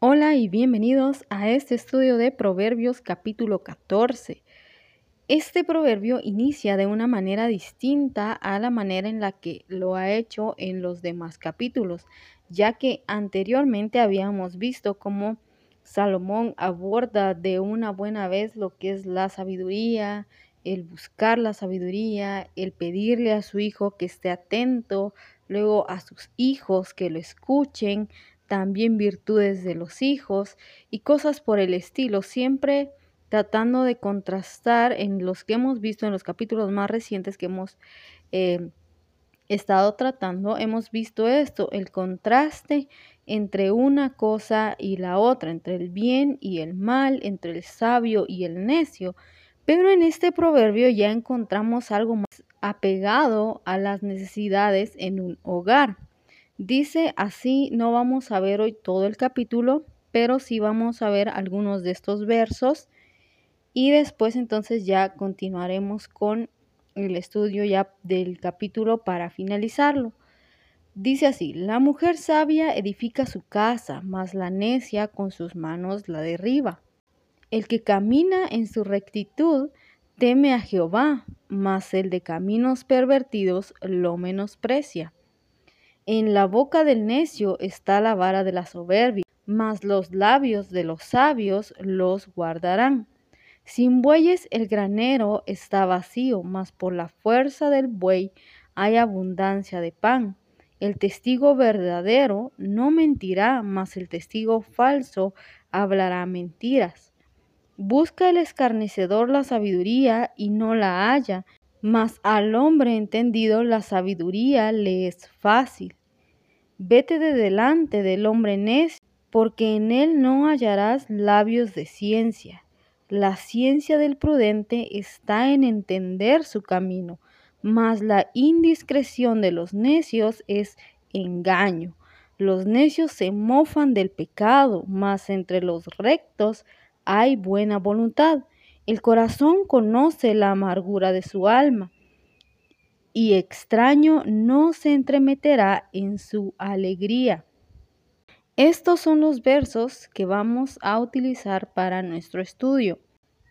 Hola y bienvenidos a este estudio de Proverbios capítulo 14. Este proverbio inicia de una manera distinta a la manera en la que lo ha hecho en los demás capítulos, ya que anteriormente habíamos visto cómo Salomón aborda de una buena vez lo que es la sabiduría, el buscar la sabiduría, el pedirle a su hijo que esté atento, luego a sus hijos que lo escuchen, también virtudes de los hijos y cosas por el estilo, siempre tratando de contrastar en los que hemos visto en los capítulos más recientes que hemos eh, estado tratando, hemos visto esto, el contraste entre una cosa y la otra, entre el bien y el mal, entre el sabio y el necio. Pero en este proverbio ya encontramos algo más apegado a las necesidades en un hogar. Dice así, no vamos a ver hoy todo el capítulo, pero sí vamos a ver algunos de estos versos y después entonces ya continuaremos con el estudio ya del capítulo para finalizarlo. Dice así, la mujer sabia edifica su casa, mas la necia con sus manos la derriba. El que camina en su rectitud teme a Jehová, mas el de caminos pervertidos lo menosprecia. En la boca del necio está la vara de la soberbia, mas los labios de los sabios los guardarán. Sin bueyes el granero está vacío, mas por la fuerza del buey hay abundancia de pan. El testigo verdadero no mentirá, mas el testigo falso hablará mentiras. Busca el escarnecedor la sabiduría y no la halla, mas al hombre entendido la sabiduría le es fácil. Vete de delante del hombre necio, porque en él no hallarás labios de ciencia. La ciencia del prudente está en entender su camino, mas la indiscreción de los necios es engaño. Los necios se mofan del pecado, mas entre los rectos hay buena voluntad. El corazón conoce la amargura de su alma y extraño no se entremeterá en su alegría. Estos son los versos que vamos a utilizar para nuestro estudio.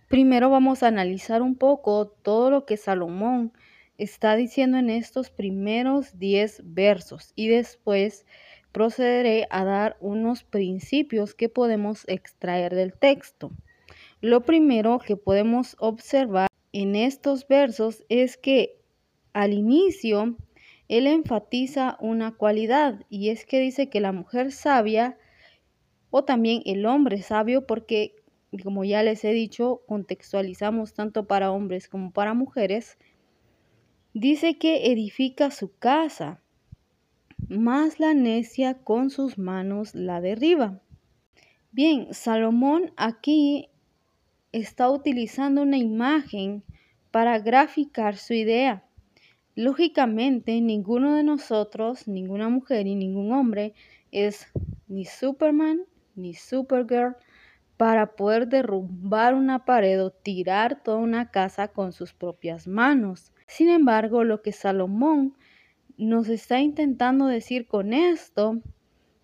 Primero vamos a analizar un poco todo lo que Salomón está diciendo en estos primeros 10 versos y después procederé a dar unos principios que podemos extraer del texto. Lo primero que podemos observar en estos versos es que al inicio, él enfatiza una cualidad y es que dice que la mujer sabia o también el hombre sabio porque como ya les he dicho, contextualizamos tanto para hombres como para mujeres, dice que edifica su casa, más la necia con sus manos la derriba. Bien, Salomón aquí está utilizando una imagen para graficar su idea. Lógicamente, ninguno de nosotros, ninguna mujer y ningún hombre es ni Superman ni Supergirl para poder derrumbar una pared o tirar toda una casa con sus propias manos. Sin embargo, lo que Salomón nos está intentando decir con esto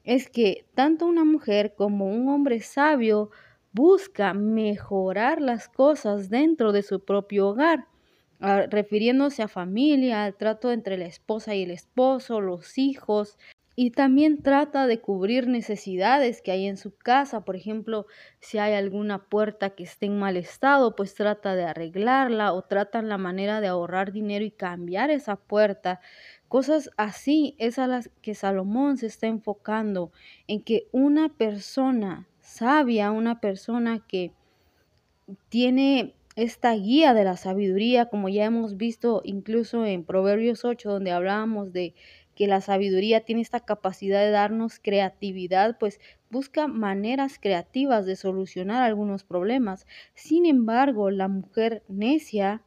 es que tanto una mujer como un hombre sabio busca mejorar las cosas dentro de su propio hogar refiriéndose a familia, al trato entre la esposa y el esposo, los hijos, y también trata de cubrir necesidades que hay en su casa. Por ejemplo, si hay alguna puerta que esté en mal estado, pues trata de arreglarla o tratan la manera de ahorrar dinero y cambiar esa puerta. Cosas así es a las que Salomón se está enfocando, en que una persona sabia, una persona que tiene esta guía de la sabiduría, como ya hemos visto incluso en Proverbios 8, donde hablábamos de que la sabiduría tiene esta capacidad de darnos creatividad, pues busca maneras creativas de solucionar algunos problemas. Sin embargo, la mujer necia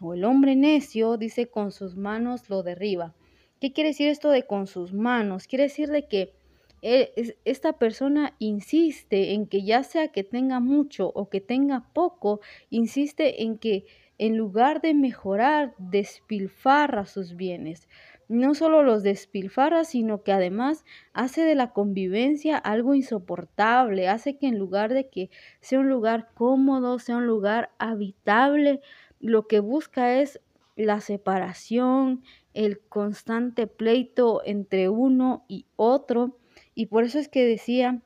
o el hombre necio dice con sus manos lo derriba. ¿Qué quiere decir esto de con sus manos? Quiere decir de que esta persona insiste en que ya sea que tenga mucho o que tenga poco, insiste en que en lugar de mejorar, despilfarra sus bienes. no solo los despilfarra, sino que además hace de la convivencia algo insoportable, hace que en lugar de que sea un lugar cómodo, sea un lugar habitable, lo que busca es la separación, el constante pleito entre uno y otro. Y por eso es que decía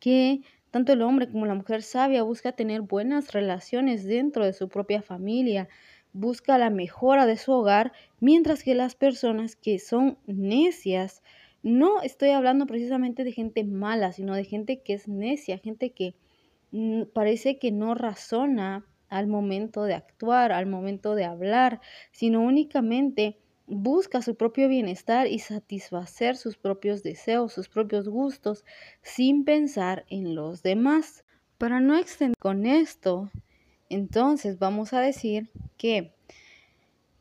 que tanto el hombre como la mujer sabia busca tener buenas relaciones dentro de su propia familia, busca la mejora de su hogar, mientras que las personas que son necias, no estoy hablando precisamente de gente mala, sino de gente que es necia, gente que mm, parece que no razona al momento de actuar, al momento de hablar, sino únicamente busca su propio bienestar y satisfacer sus propios deseos, sus propios gustos, sin pensar en los demás. Para no extender con esto, entonces vamos a decir que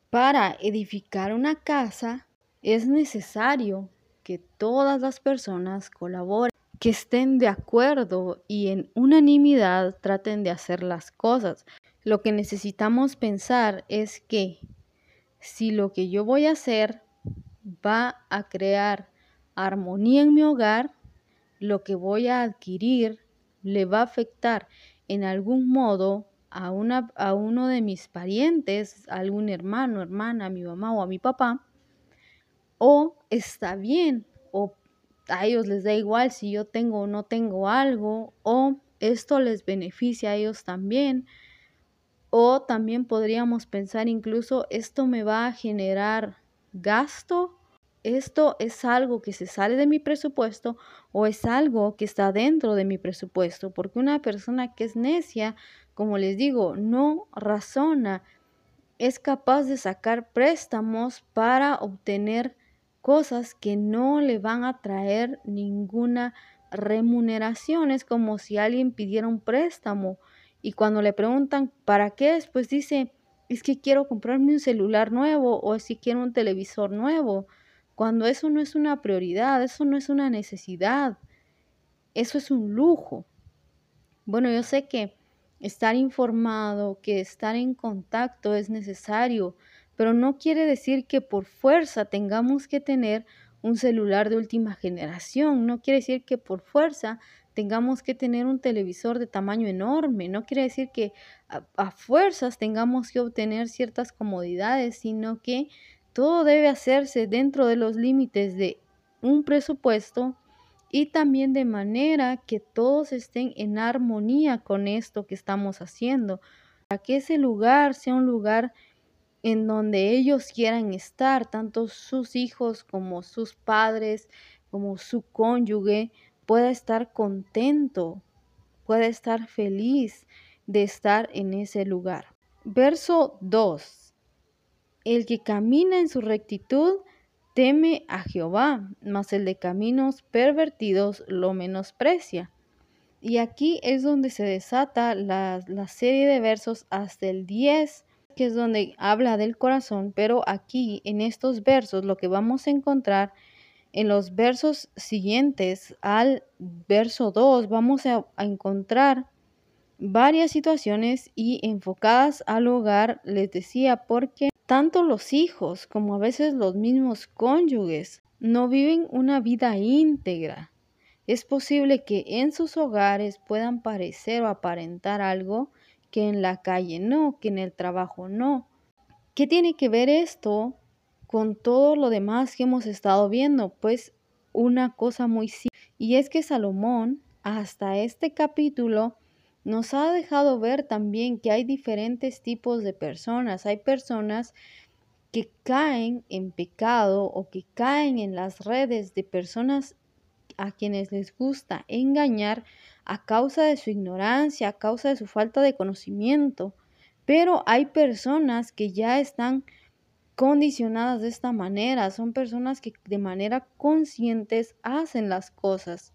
para edificar una casa es necesario que todas las personas colaboren, que estén de acuerdo y en unanimidad traten de hacer las cosas. Lo que necesitamos pensar es que si lo que yo voy a hacer va a crear armonía en mi hogar, lo que voy a adquirir le va a afectar en algún modo a, una, a uno de mis parientes, a algún hermano, hermana, a mi mamá o a mi papá, o está bien, o a ellos les da igual si yo tengo o no tengo algo, o esto les beneficia a ellos también, o también podríamos pensar incluso esto me va a generar gasto esto es algo que se sale de mi presupuesto o es algo que está dentro de mi presupuesto, porque una persona que es necia, como les digo, no razona, es capaz de sacar préstamos para obtener cosas que no le van a traer ninguna remuneración. Es como si alguien pidiera un préstamo y cuando le preguntan para qué es, pues dice, es que quiero comprarme un celular nuevo o es que quiero un televisor nuevo cuando eso no es una prioridad, eso no es una necesidad, eso es un lujo. Bueno, yo sé que estar informado, que estar en contacto es necesario, pero no quiere decir que por fuerza tengamos que tener un celular de última generación, no quiere decir que por fuerza tengamos que tener un televisor de tamaño enorme, no quiere decir que a, fuerzas tengamos que obtener ciertas comodidades, sino que todo debe hacerse dentro de los límites de un presupuesto y también de manera que todos estén en armonía con esto que estamos haciendo, para que ese lugar sea un lugar en donde ellos quieran estar, tanto sus hijos como sus padres, como su cónyuge, pueda estar contento, pueda estar feliz de estar en ese lugar. Verso 2. El que camina en su rectitud teme a Jehová, mas el de caminos pervertidos lo menosprecia. Y aquí es donde se desata la, serie de versos hasta el 10, que es donde habla del corazón, pero aquí en estos versos lo que vamos a encontrar en los versos siguientes al verso 2, vamos a encontrar varias situaciones y enfocadas al hogar, les decía, porque tanto los hijos como a veces los mismos cónyuges no viven una vida íntegra. Es posible que en sus hogares puedan parecer o aparentar algo que en la calle no, que en el trabajo no. ¿Qué tiene que ver esto con todo lo demás que hemos estado viendo? Pues una cosa muy simple. Y es que Salomón, hasta este capítulo, nos ha dejado ver también que hay diferentes tipos de personas. Hay personas que caen en pecado o que caen en las redes de personas a quienes les gusta engañar a causa de su ignorancia, a causa de su falta de conocimiento. Pero hay personas que ya están condicionadas de esta manera, son personas que de manera conscientes hacen las cosas.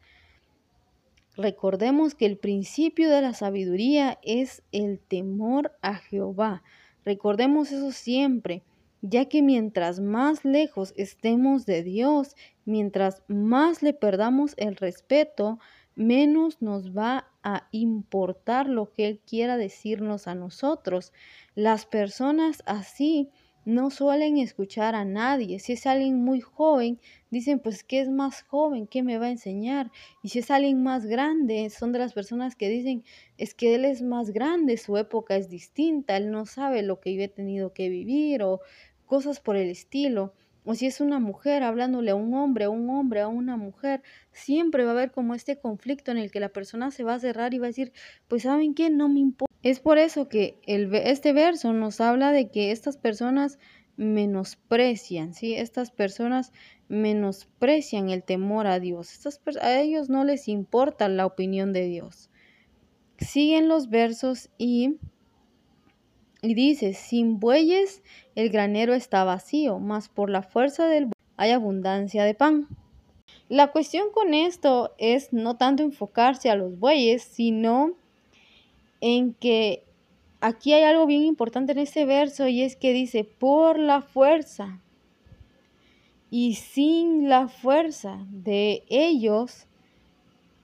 Recordemos que el principio de la sabiduría es el temor a Jehová. Recordemos eso siempre, ya que mientras más lejos estemos de Dios, mientras más le perdamos el respeto, menos nos va a importar lo que Él quiera decirnos a nosotros. Las personas así no suelen escuchar a nadie. Si es alguien muy joven, dicen, pues que es más joven, ¿qué me va a enseñar? Y si es alguien más grande, son de las personas que dicen, es que él es más grande, su época es distinta, él no sabe lo que yo he tenido que vivir o cosas por el estilo. O si es una mujer hablándole a un hombre, a un hombre, a una mujer, siempre va a haber como este conflicto en el que la persona se va a cerrar y va a decir, pues saben qué, no me importa. Es por eso que este verso nos habla de que estas personas menosprecian, ¿sí? Estas personas menosprecian el temor a Dios. Estas, a ellos no les importa la opinión de Dios. Siguen los versos y y dice, sin bueyes el granero está vacío, mas por la fuerza del buey hay abundancia de pan. La cuestión con esto es no tanto enfocarse a los bueyes, sino en que aquí hay algo bien importante en este verso y es que dice, por la fuerza. Y sin la fuerza de ellos,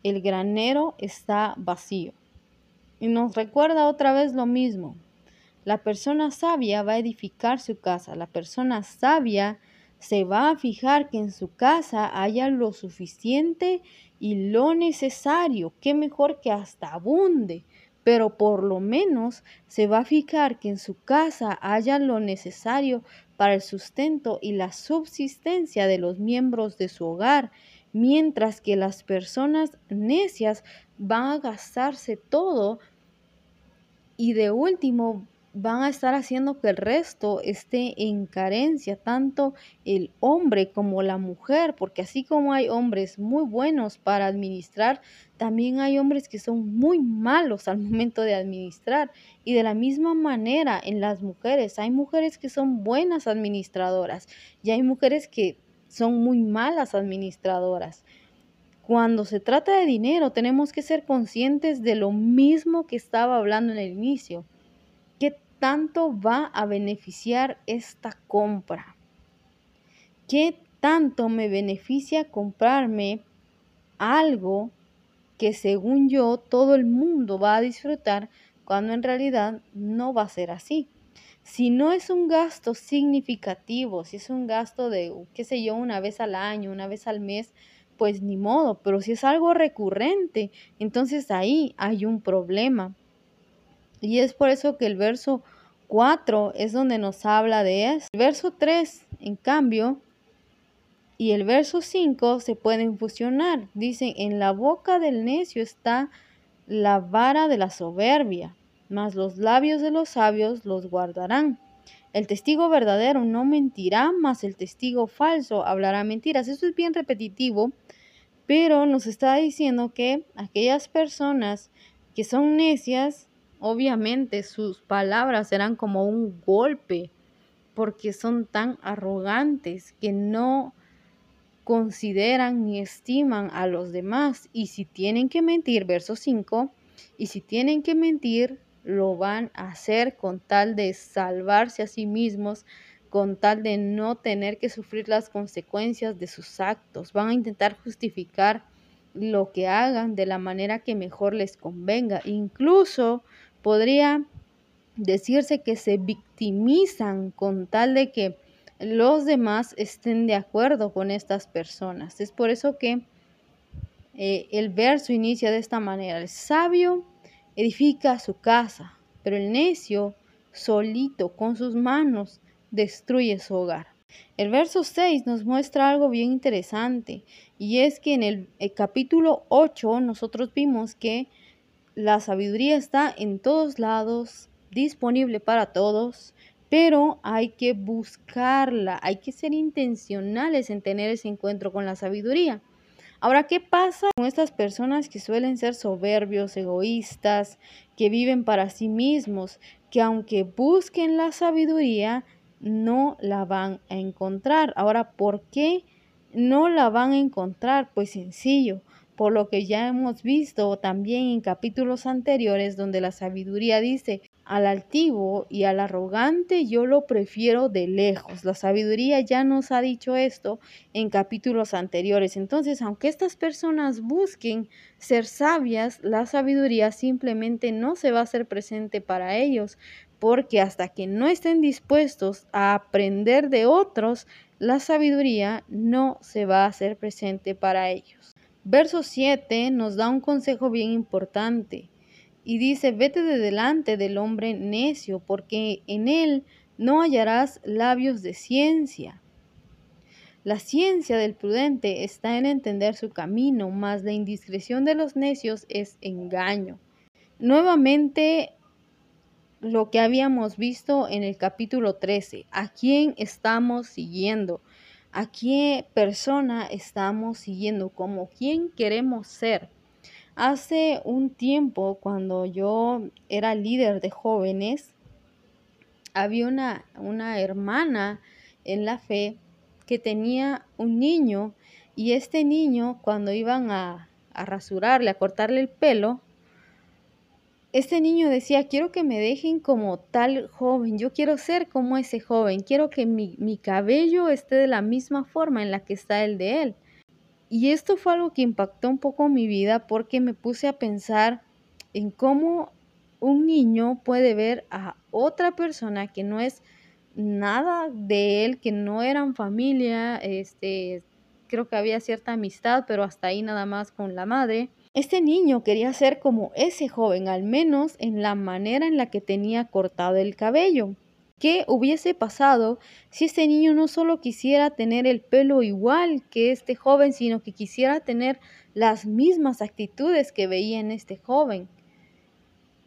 el granero está vacío. Y nos recuerda otra vez lo mismo. La persona sabia va a edificar su casa. La persona sabia se va a fijar que en su casa haya lo suficiente y lo necesario. Qué mejor que hasta abunde. Pero por lo menos se va a fijar que en su casa haya lo necesario para el sustento y la subsistencia de los miembros de su hogar, mientras que las personas necias van a gastarse todo y de último van a estar haciendo que el resto esté en carencia, tanto el hombre como la mujer, porque así como hay hombres muy buenos para administrar, también hay hombres que son muy malos al momento de administrar. Y de la misma manera en las mujeres, hay mujeres que son buenas administradoras y hay mujeres que son muy malas administradoras. Cuando se trata de dinero, tenemos que ser conscientes de lo mismo que estaba hablando en el inicio tanto va a beneficiar esta compra? ¿Qué tanto me beneficia comprarme algo que según yo todo el mundo va a disfrutar cuando en realidad no va a ser así? Si no es un gasto significativo, si es un gasto de, qué sé yo, una vez al año, una vez al mes, pues ni modo, pero si es algo recurrente, entonces ahí hay un problema. Y es por eso que el verso 4 es donde nos habla de eso. El verso 3, en cambio, y el verso 5 se pueden fusionar. Dicen, en la boca del necio está la vara de la soberbia, mas los labios de los sabios los guardarán. El testigo verdadero no mentirá, mas el testigo falso hablará mentiras. Eso es bien repetitivo, pero nos está diciendo que aquellas personas que son necias Obviamente sus palabras serán como un golpe porque son tan arrogantes que no consideran ni estiman a los demás. Y si tienen que mentir, verso 5, y si tienen que mentir, lo van a hacer con tal de salvarse a sí mismos, con tal de no tener que sufrir las consecuencias de sus actos. Van a intentar justificar lo que hagan de la manera que mejor les convenga. Incluso podría decirse que se victimizan con tal de que los demás estén de acuerdo con estas personas. Es por eso que eh, el verso inicia de esta manera. El sabio edifica su casa, pero el necio solito con sus manos destruye su hogar. El verso 6 nos muestra algo bien interesante y es que en el, el capítulo 8 nosotros vimos que la sabiduría está en todos lados, disponible para todos, pero hay que buscarla, hay que ser intencionales en tener ese encuentro con la sabiduría. Ahora, ¿qué pasa con estas personas que suelen ser soberbios, egoístas, que viven para sí mismos, que aunque busquen la sabiduría, no la van a encontrar? Ahora, ¿por qué no la van a encontrar? Pues sencillo, por lo que ya hemos visto también en capítulos anteriores donde la sabiduría dice, al altivo y al arrogante yo lo prefiero de lejos. La sabiduría ya nos ha dicho esto en capítulos anteriores. Entonces, aunque estas personas busquen ser sabias, la sabiduría simplemente no se va a hacer presente para ellos, porque hasta que no estén dispuestos a aprender de otros, la sabiduría no se va a hacer presente para ellos. Verso 7 nos da un consejo bien importante y dice, vete de delante del hombre necio, porque en él no hallarás labios de ciencia. La ciencia del prudente está en entender su camino, mas la indiscreción de los necios es engaño. Nuevamente lo que habíamos visto en el capítulo 13. ¿A quién estamos siguiendo? ¿A qué persona estamos siguiendo? ¿Como quién queremos ser? Hace un tiempo, cuando yo era líder de jóvenes, había una, una hermana en la fe que tenía un niño y este niño cuando iban a, a rasurarle, a cortarle el pelo, este niño decía, quiero que me dejen como tal joven, yo quiero ser como ese joven, quiero que mi, mi, cabello esté de la misma forma en la que está el de él. Y esto fue algo que impactó un poco mi vida porque me puse a pensar en cómo un niño puede ver a otra persona que no es nada de él, que no eran familia, este, creo que había cierta amistad, pero hasta ahí nada más con la madre este niño quería ser como ese joven, al menos en la manera en la que tenía cortado el cabello. ¿Qué hubiese pasado si este niño no solo quisiera tener el pelo igual que este joven, sino que quisiera tener las mismas actitudes que veía en este joven?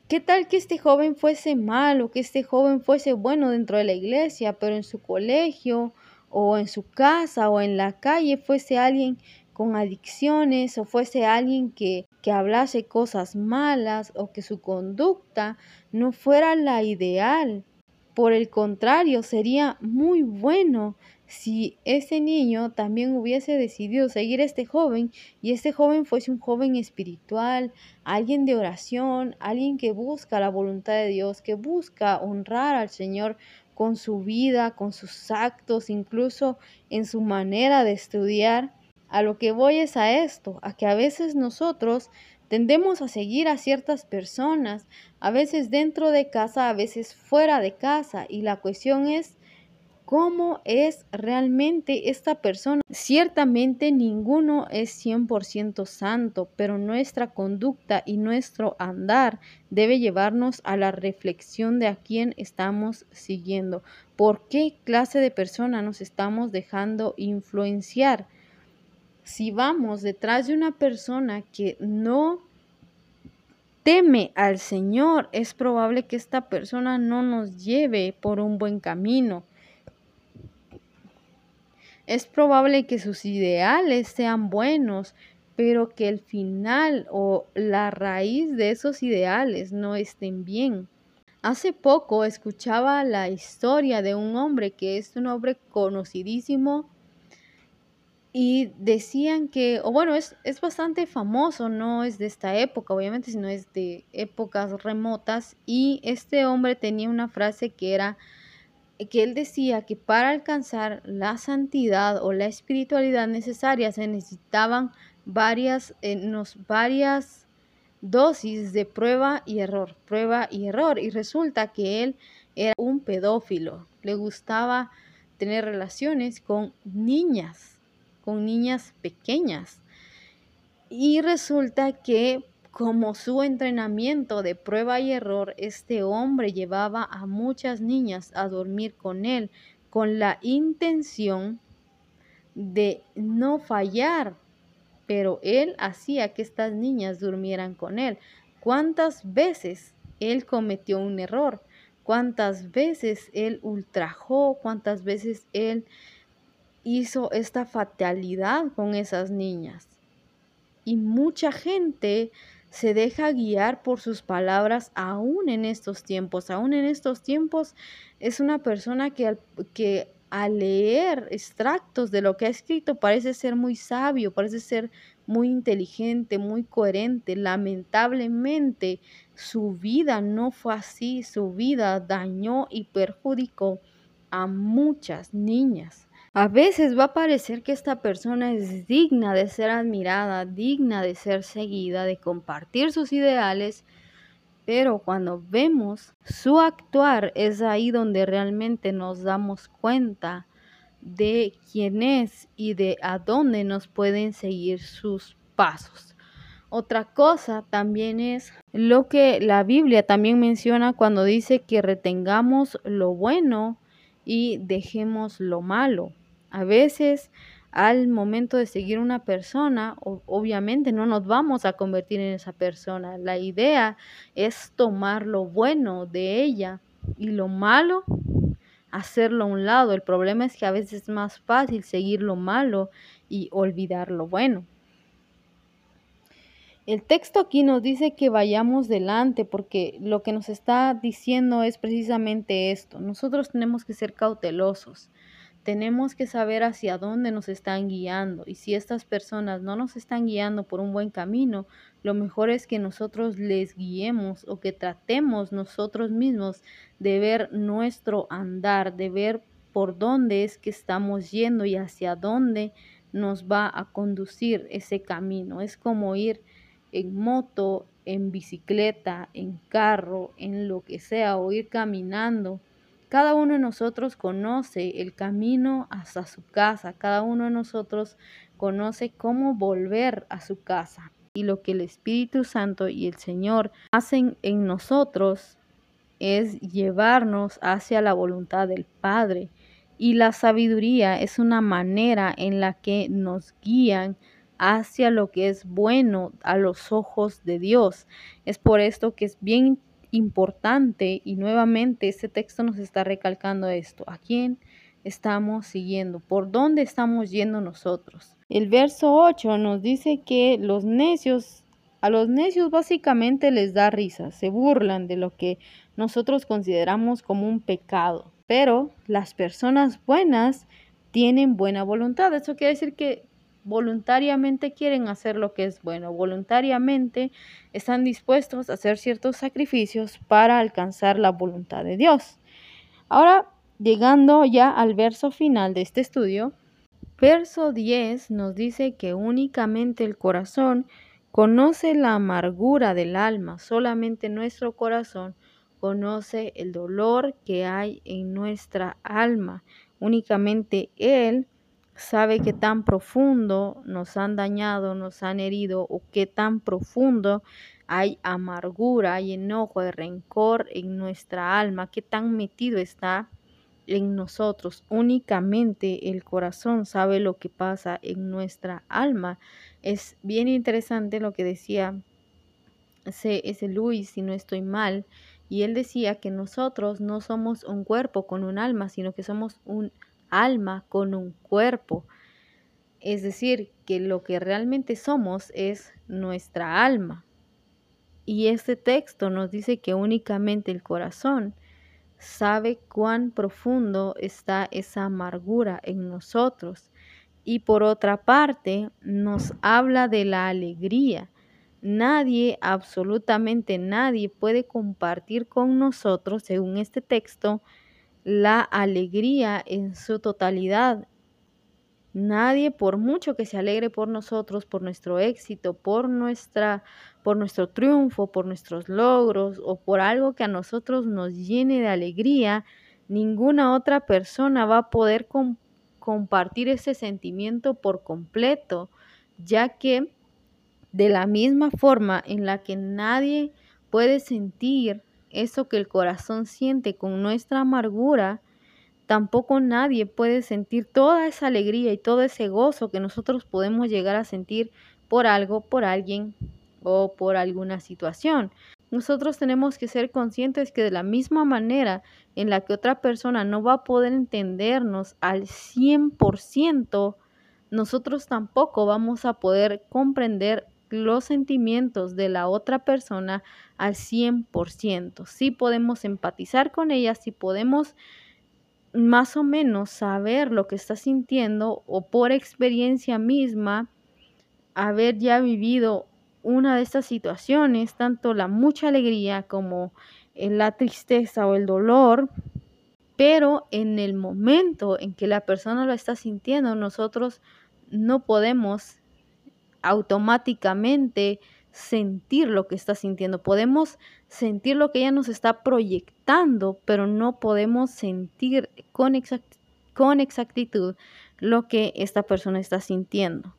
¿Qué tal que este joven fuese malo, que este joven fuese bueno dentro de la iglesia, pero en su colegio o en su casa o en la calle fuese alguien con adicciones o fuese alguien que, que hablase cosas malas o que su conducta no fuera la ideal. Por el contrario, sería muy bueno si ese niño también hubiese decidido seguir a este joven y este joven fuese un joven espiritual, alguien de oración, alguien que busca la voluntad de Dios, que busca honrar al Señor con su vida, con sus actos, incluso en su manera de estudiar. A lo que voy es a esto, a que a veces nosotros tendemos a seguir a ciertas personas, a veces dentro de casa, a veces fuera de casa, y la cuestión es cómo es realmente esta persona. Ciertamente ninguno es 100% santo, pero nuestra conducta y nuestro andar debe llevarnos a la reflexión de a quién estamos siguiendo, por qué clase de persona nos estamos dejando influenciar si vamos detrás de una persona que no teme al Señor, es probable que esta persona no nos lleve por un buen camino. Es probable que sus ideales sean buenos, pero que el final o la raíz de esos ideales no estén bien. Hace poco escuchaba la historia de un hombre que es un hombre conocidísimo y decían que, o bueno, es, es bastante famoso, no es de esta época, obviamente, sino es de épocas remotas. Y este hombre tenía una frase que era, que él decía que para alcanzar la santidad o la espiritualidad necesaria se necesitaban varias, eh, varias dosis de prueba y error, prueba y error. Y resulta que él era un pedófilo, le gustaba tener relaciones con niñas con niñas pequeñas. Y resulta que como su entrenamiento de prueba y error, este hombre llevaba a muchas niñas a dormir con él con la intención de no fallar, pero él hacía que estas niñas durmieran con él. ¿Cuántas veces él cometió un error? ¿Cuántas veces él ultrajó? ¿Cuántas veces él hizo esta fatalidad con esas niñas. Y mucha gente se deja guiar por sus palabras aún en estos tiempos. Aún en estos tiempos es una persona que al, que al leer extractos de lo que ha escrito parece ser muy sabio, parece ser muy inteligente, muy coherente. Lamentablemente su vida no fue así, su vida dañó y perjudicó a muchas niñas. A veces va a parecer que esta persona es digna de ser admirada, digna de ser seguida, de compartir sus ideales, Pero cuando vemos su actuar es ahí donde realmente nos damos cuenta de quién es y de a dónde nos pueden seguir sus pasos. Otra cosa también es lo que la Biblia también menciona cuando dice que retengamos lo bueno y dejemos lo malo. A veces al momento de seguir una persona, obviamente no nos vamos a convertir en esa persona. La idea es tomar lo bueno de ella y lo malo hacerlo a un lado. El problema es que a veces es más fácil seguir lo malo y olvidar lo bueno. El texto aquí nos dice que vayamos delante porque lo que nos está diciendo es precisamente esto. Nosotros tenemos que ser cautelosos tenemos que saber hacia dónde nos están guiando y si estas personas no nos están guiando por un buen camino, lo mejor es que nosotros les guiemos o que tratemos nosotros mismos de ver nuestro andar, de ver por dónde es que estamos yendo y hacia dónde nos va a conducir ese camino. Es como ir en moto, en bicicleta, en carro, en lo que sea, o ir caminando cada uno de nosotros conoce el camino hasta su casa, cada uno de nosotros conoce cómo volver a su casa. Y lo que el Espíritu Santo y el Señor hacen en nosotros es llevarnos hacia la voluntad del Padre. Y la sabiduría es una manera en la que nos guían hacia lo que es bueno a los ojos de Dios. Es por esto que es bien importante y nuevamente este texto nos está recalcando esto. ¿A quién estamos siguiendo? ¿Por dónde estamos yendo nosotros? El verso 8 nos dice que los necios, a los necios básicamente les da risa, se burlan de lo que nosotros consideramos como un pecado, pero las personas buenas tienen buena voluntad. Eso quiere decir que voluntariamente quieren hacer lo que es bueno, voluntariamente están dispuestos a hacer ciertos sacrificios para alcanzar la voluntad de Dios. Ahora, llegando ya al verso final de este estudio, verso 10 nos dice que únicamente el corazón conoce la amargura del alma, solamente nuestro corazón conoce el dolor que hay en nuestra alma, únicamente Él sabe qué tan profundo nos han dañado, nos han herido o qué tan profundo hay amargura, hay enojo, hay rencor en nuestra alma, qué tan metido está en nosotros. Únicamente el corazón sabe lo que pasa en nuestra alma. Es bien interesante lo que decía ese, ese Luis, si no estoy mal, y él decía que nosotros no somos un cuerpo con un alma, sino que somos un con un cuerpo. Es decir, que lo que realmente somos es nuestra alma. Y este texto nos dice que únicamente el corazón sabe cuán profundo está esa amargura en nosotros. Y por otra parte, nos habla de la alegría. Nadie, absolutamente nadie puede compartir con nosotros, según este texto, la alegría en su totalidad. Nadie, por mucho que se alegre por nosotros, por nuestro éxito, por nuestra por nuestro triunfo, por nuestros logros o por algo que a nosotros nos llene de alegría, ninguna otra persona va a poder compartir ese sentimiento por completo, ya que de la misma forma en la que nadie puede sentir eso que el corazón siente con nuestra amargura, tampoco nadie puede sentir toda esa alegría y todo ese gozo que nosotros podemos llegar a sentir por algo, por alguien o por alguna situación. Nosotros tenemos que ser conscientes que de la misma manera en la que otra persona no va a poder entendernos al 100%, nosotros tampoco vamos a poder comprender los sentimientos de la otra persona al 100%. Sí podemos empatizar con ella, sí podemos más o menos saber lo que está sintiendo o por experiencia misma haber ya vivido una de estas situaciones, tanto la mucha alegría como la tristeza o el dolor, pero en el momento en que la persona lo está sintiendo, nosotros no podemos automáticamente sentir lo que está sintiendo, podemos sentir lo que ella nos está proyectando, pero no podemos sentir con, con exactitud lo que esta persona está sintiendo.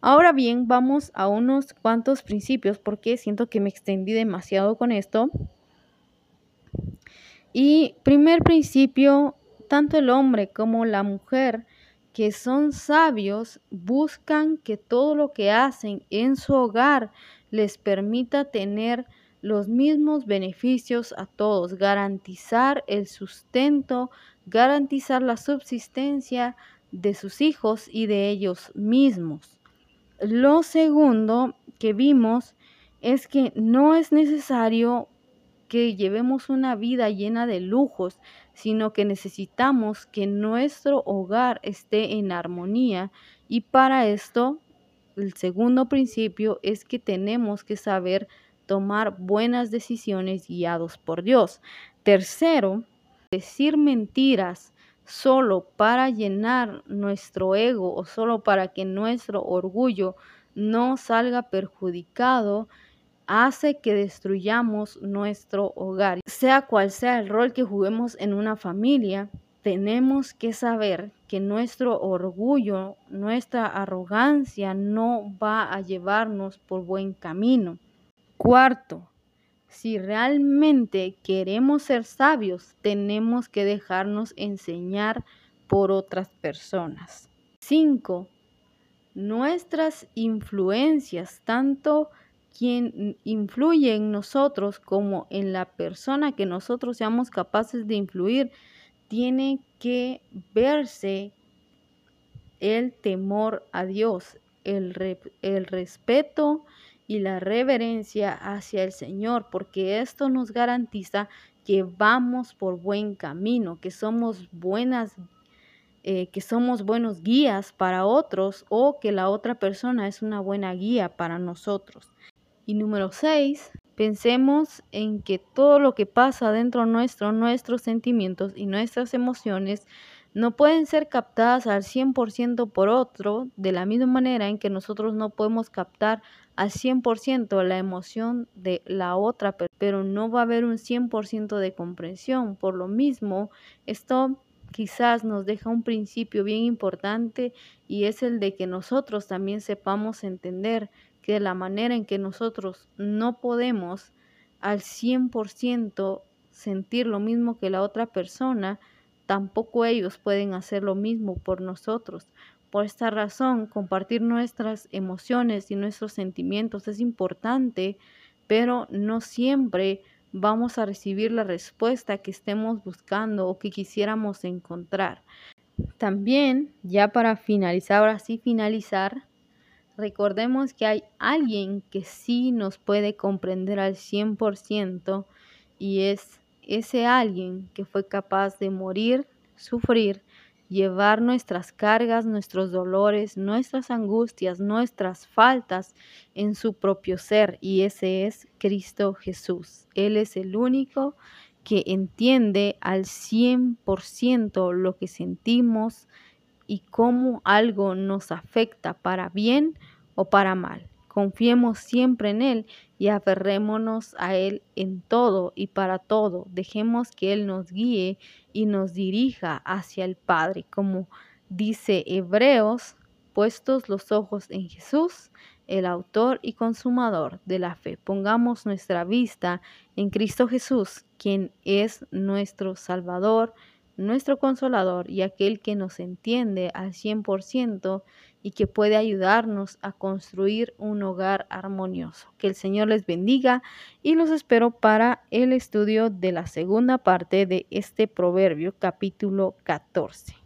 Ahora bien, vamos a unos cuantos principios porque siento que me extendí demasiado con esto. Y primer principio, tanto el hombre como la mujer que son sabios buscan que todo lo que hacen en su hogar les permita tener los mismos beneficios a todos, garantizar el sustento, garantizar la subsistencia de sus hijos y de ellos mismos. Lo segundo que vimos es que no es necesario que llevemos una vida llena de lujos, sino que necesitamos que nuestro hogar esté en armonía y para esto el segundo principio es que tenemos que saber tomar buenas decisiones guiados por Dios. Tercero, decir mentiras solo para llenar nuestro ego o solo para que nuestro orgullo no salga perjudicado, hace que destruyamos nuestro hogar. Sea cual sea el rol que juguemos en una familia, tenemos que saber que nuestro orgullo, nuestra arrogancia no va a llevarnos por buen camino. Cuarto, si realmente queremos ser sabios, tenemos que dejarnos enseñar por otras personas. 5. Nuestras influencias, tanto quien influye en nosotros como en la persona que nosotros seamos capaces de influir, tiene que verse el temor a Dios, el, el respeto y la reverencia hacia el Señor, porque esto nos garantiza que vamos por buen camino, que somos buenas, eh, que somos buenos guías para otros o que la otra persona es una buena guía para nosotros. Y número seis, pensemos en que todo lo que pasa dentro nuestro, nuestros sentimientos y nuestras emociones no pueden ser captadas al 100% por otro, de la misma manera en que nosotros no podemos captar al 100% la emoción de la otra, pero no va a haber un 100% de comprensión. Por lo mismo, esto quizás nos deja un principio bien importante y es el de que nosotros también sepamos entender que la manera en que nosotros no podemos al 100% sentir lo mismo que la otra persona, tampoco ellos pueden hacer lo mismo por nosotros. Por esta razón, compartir nuestras emociones y nuestros sentimientos es importante, pero no siempre vamos a recibir la respuesta que estemos buscando o que quisiéramos encontrar. También, ya para finalizar, ahora sí finalizar, recordemos que hay alguien que sí nos puede comprender al 100% y es ese alguien que fue capaz de morir, sufrir llevar nuestras cargas, nuestros dolores, nuestras angustias, nuestras faltas en su propio ser y ese es Cristo Jesús. Él es el único que entiende al 100% lo que sentimos y cómo algo nos afecta para bien o para mal. Confiemos siempre en Él y aferrémonos a Él en todo y para todo. Dejemos que Él nos guíe y nos dirija hacia el Padre, como dice Hebreos, puestos los ojos en Jesús, el autor y consumador de la fe. Pongamos nuestra vista en Cristo Jesús, quien es nuestro Salvador, nuestro consolador y aquel que nos entiende al 100% y que puede ayudarnos a construir un hogar armonioso. Que el Señor les bendiga y los espero para el estudio de la segunda parte de este proverbio capítulo 14.